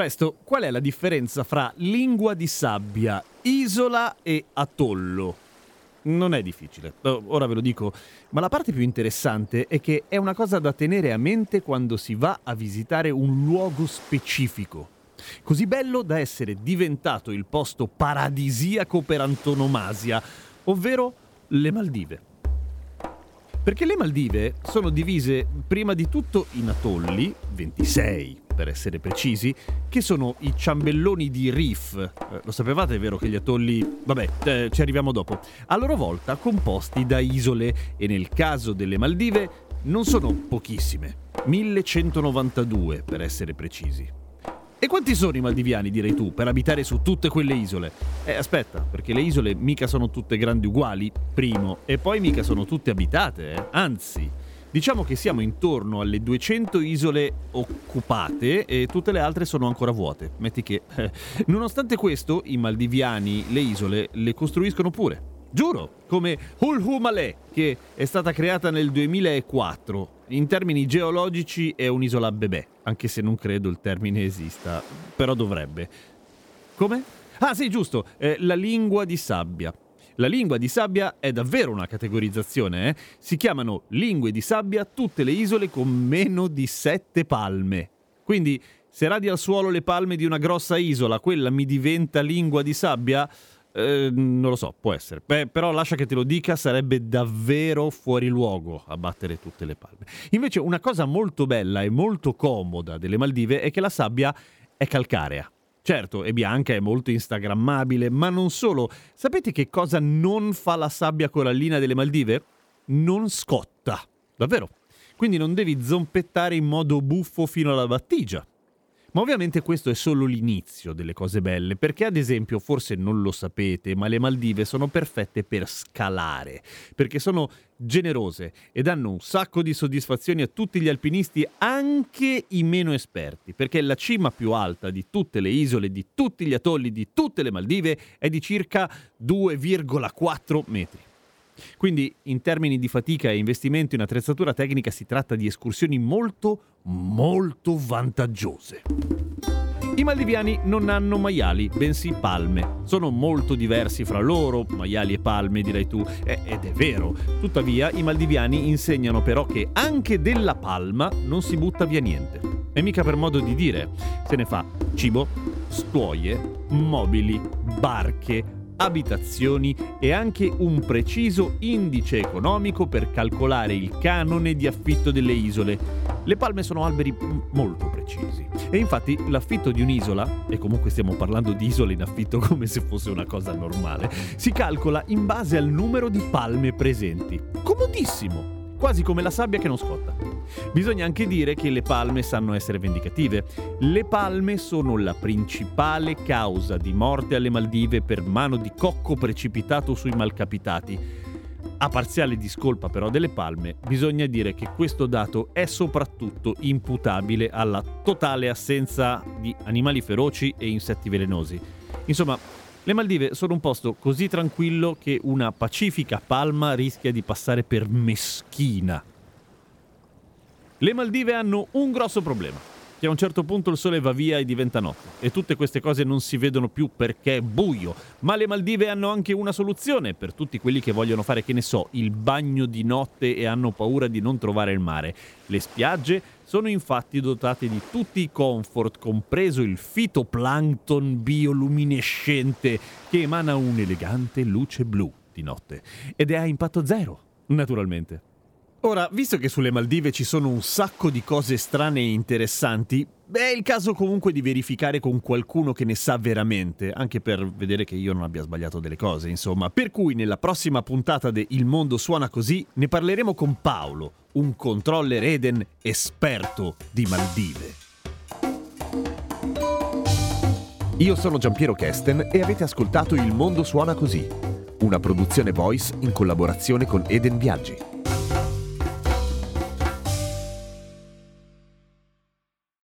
Presto, qual è la differenza fra lingua di sabbia, isola e atollo? Non è difficile, oh, ora ve lo dico, ma la parte più interessante è che è una cosa da tenere a mente quando si va a visitare un luogo specifico. Così bello da essere diventato il posto paradisiaco per antonomasia, ovvero le Maldive. Perché le Maldive sono divise prima di tutto in atolli, 26 per essere precisi, che sono i ciambelloni di Reef. Eh, lo sapevate, è vero che gli atolli... Vabbè, eh, ci arriviamo dopo. A loro volta composti da isole e nel caso delle Maldive non sono pochissime. 1192 per essere precisi. E quanti sono i maldiviani, direi tu, per abitare su tutte quelle isole? Eh, aspetta, perché le isole mica sono tutte grandi uguali, primo, e poi mica sono tutte abitate, eh? Anzi, Diciamo che siamo intorno alle 200 isole occupate e tutte le altre sono ancora vuote. Metti che, eh, nonostante questo, i maldiviani le isole le costruiscono pure. Giuro, come Hulhumalé, che è stata creata nel 2004. In termini geologici è un'isola bebè, anche se non credo il termine esista, però dovrebbe. Come? Ah sì, giusto, eh, la lingua di sabbia. La lingua di sabbia è davvero una categorizzazione, eh? Si chiamano lingue di sabbia tutte le isole con meno di sette palme. Quindi, se radi al suolo le palme di una grossa isola, quella mi diventa lingua di sabbia? Eh, non lo so, può essere. Beh, però lascia che te lo dica, sarebbe davvero fuori luogo abbattere tutte le palme. Invece una cosa molto bella e molto comoda delle Maldive è che la sabbia è calcarea. Certo, è bianca, è molto instagrammabile, ma non solo. Sapete che cosa non fa la sabbia corallina delle Maldive? Non scotta. Davvero. Quindi non devi zompettare in modo buffo fino alla battigia. Ma ovviamente questo è solo l'inizio delle cose belle, perché ad esempio, forse non lo sapete, ma le Maldive sono perfette per scalare, perché sono generose e danno un sacco di soddisfazioni a tutti gli alpinisti, anche i meno esperti, perché la cima più alta di tutte le isole, di tutti gli atolli, di tutte le Maldive è di circa 2,4 metri. Quindi in termini di fatica e investimento in attrezzatura tecnica si tratta di escursioni molto, molto vantaggiose. I maldiviani non hanno maiali, bensì palme. Sono molto diversi fra loro, maiali e palme direi tu, ed è vero. Tuttavia i maldiviani insegnano però che anche della palma non si butta via niente. E mica per modo di dire, se ne fa cibo, stuoie, mobili, barche, abitazioni e anche un preciso indice economico per calcolare il canone di affitto delle isole. Le palme sono alberi molto precisi e infatti l'affitto di un'isola, e comunque stiamo parlando di isole in affitto come se fosse una cosa normale, si calcola in base al numero di palme presenti. Comodissimo! quasi come la sabbia che non scotta. Bisogna anche dire che le palme sanno essere vendicative. Le palme sono la principale causa di morte alle Maldive per mano di cocco precipitato sui malcapitati. A parziale discolpa però delle palme, bisogna dire che questo dato è soprattutto imputabile alla totale assenza di animali feroci e insetti velenosi. Insomma, le Maldive sono un posto così tranquillo che una pacifica palma rischia di passare per meschina. Le Maldive hanno un grosso problema, che a un certo punto il sole va via e diventa notte, e tutte queste cose non si vedono più perché è buio, ma le Maldive hanno anche una soluzione per tutti quelli che vogliono fare, che ne so, il bagno di notte e hanno paura di non trovare il mare. Le spiagge sono infatti dotate di tutti i comfort, compreso il fitoplancton bioluminescente che emana un'elegante luce blu di notte ed è a impatto zero, naturalmente. Ora, visto che sulle Maldive ci sono un sacco di cose strane e interessanti, è il caso comunque di verificare con qualcuno che ne sa veramente, anche per vedere che io non abbia sbagliato delle cose, insomma. Per cui nella prossima puntata de Il mondo suona così ne parleremo con Paolo, un controller Eden esperto di Maldive. Io sono Giampiero Kesten e avete ascoltato Il mondo suona così, una produzione voice in collaborazione con Eden Viaggi.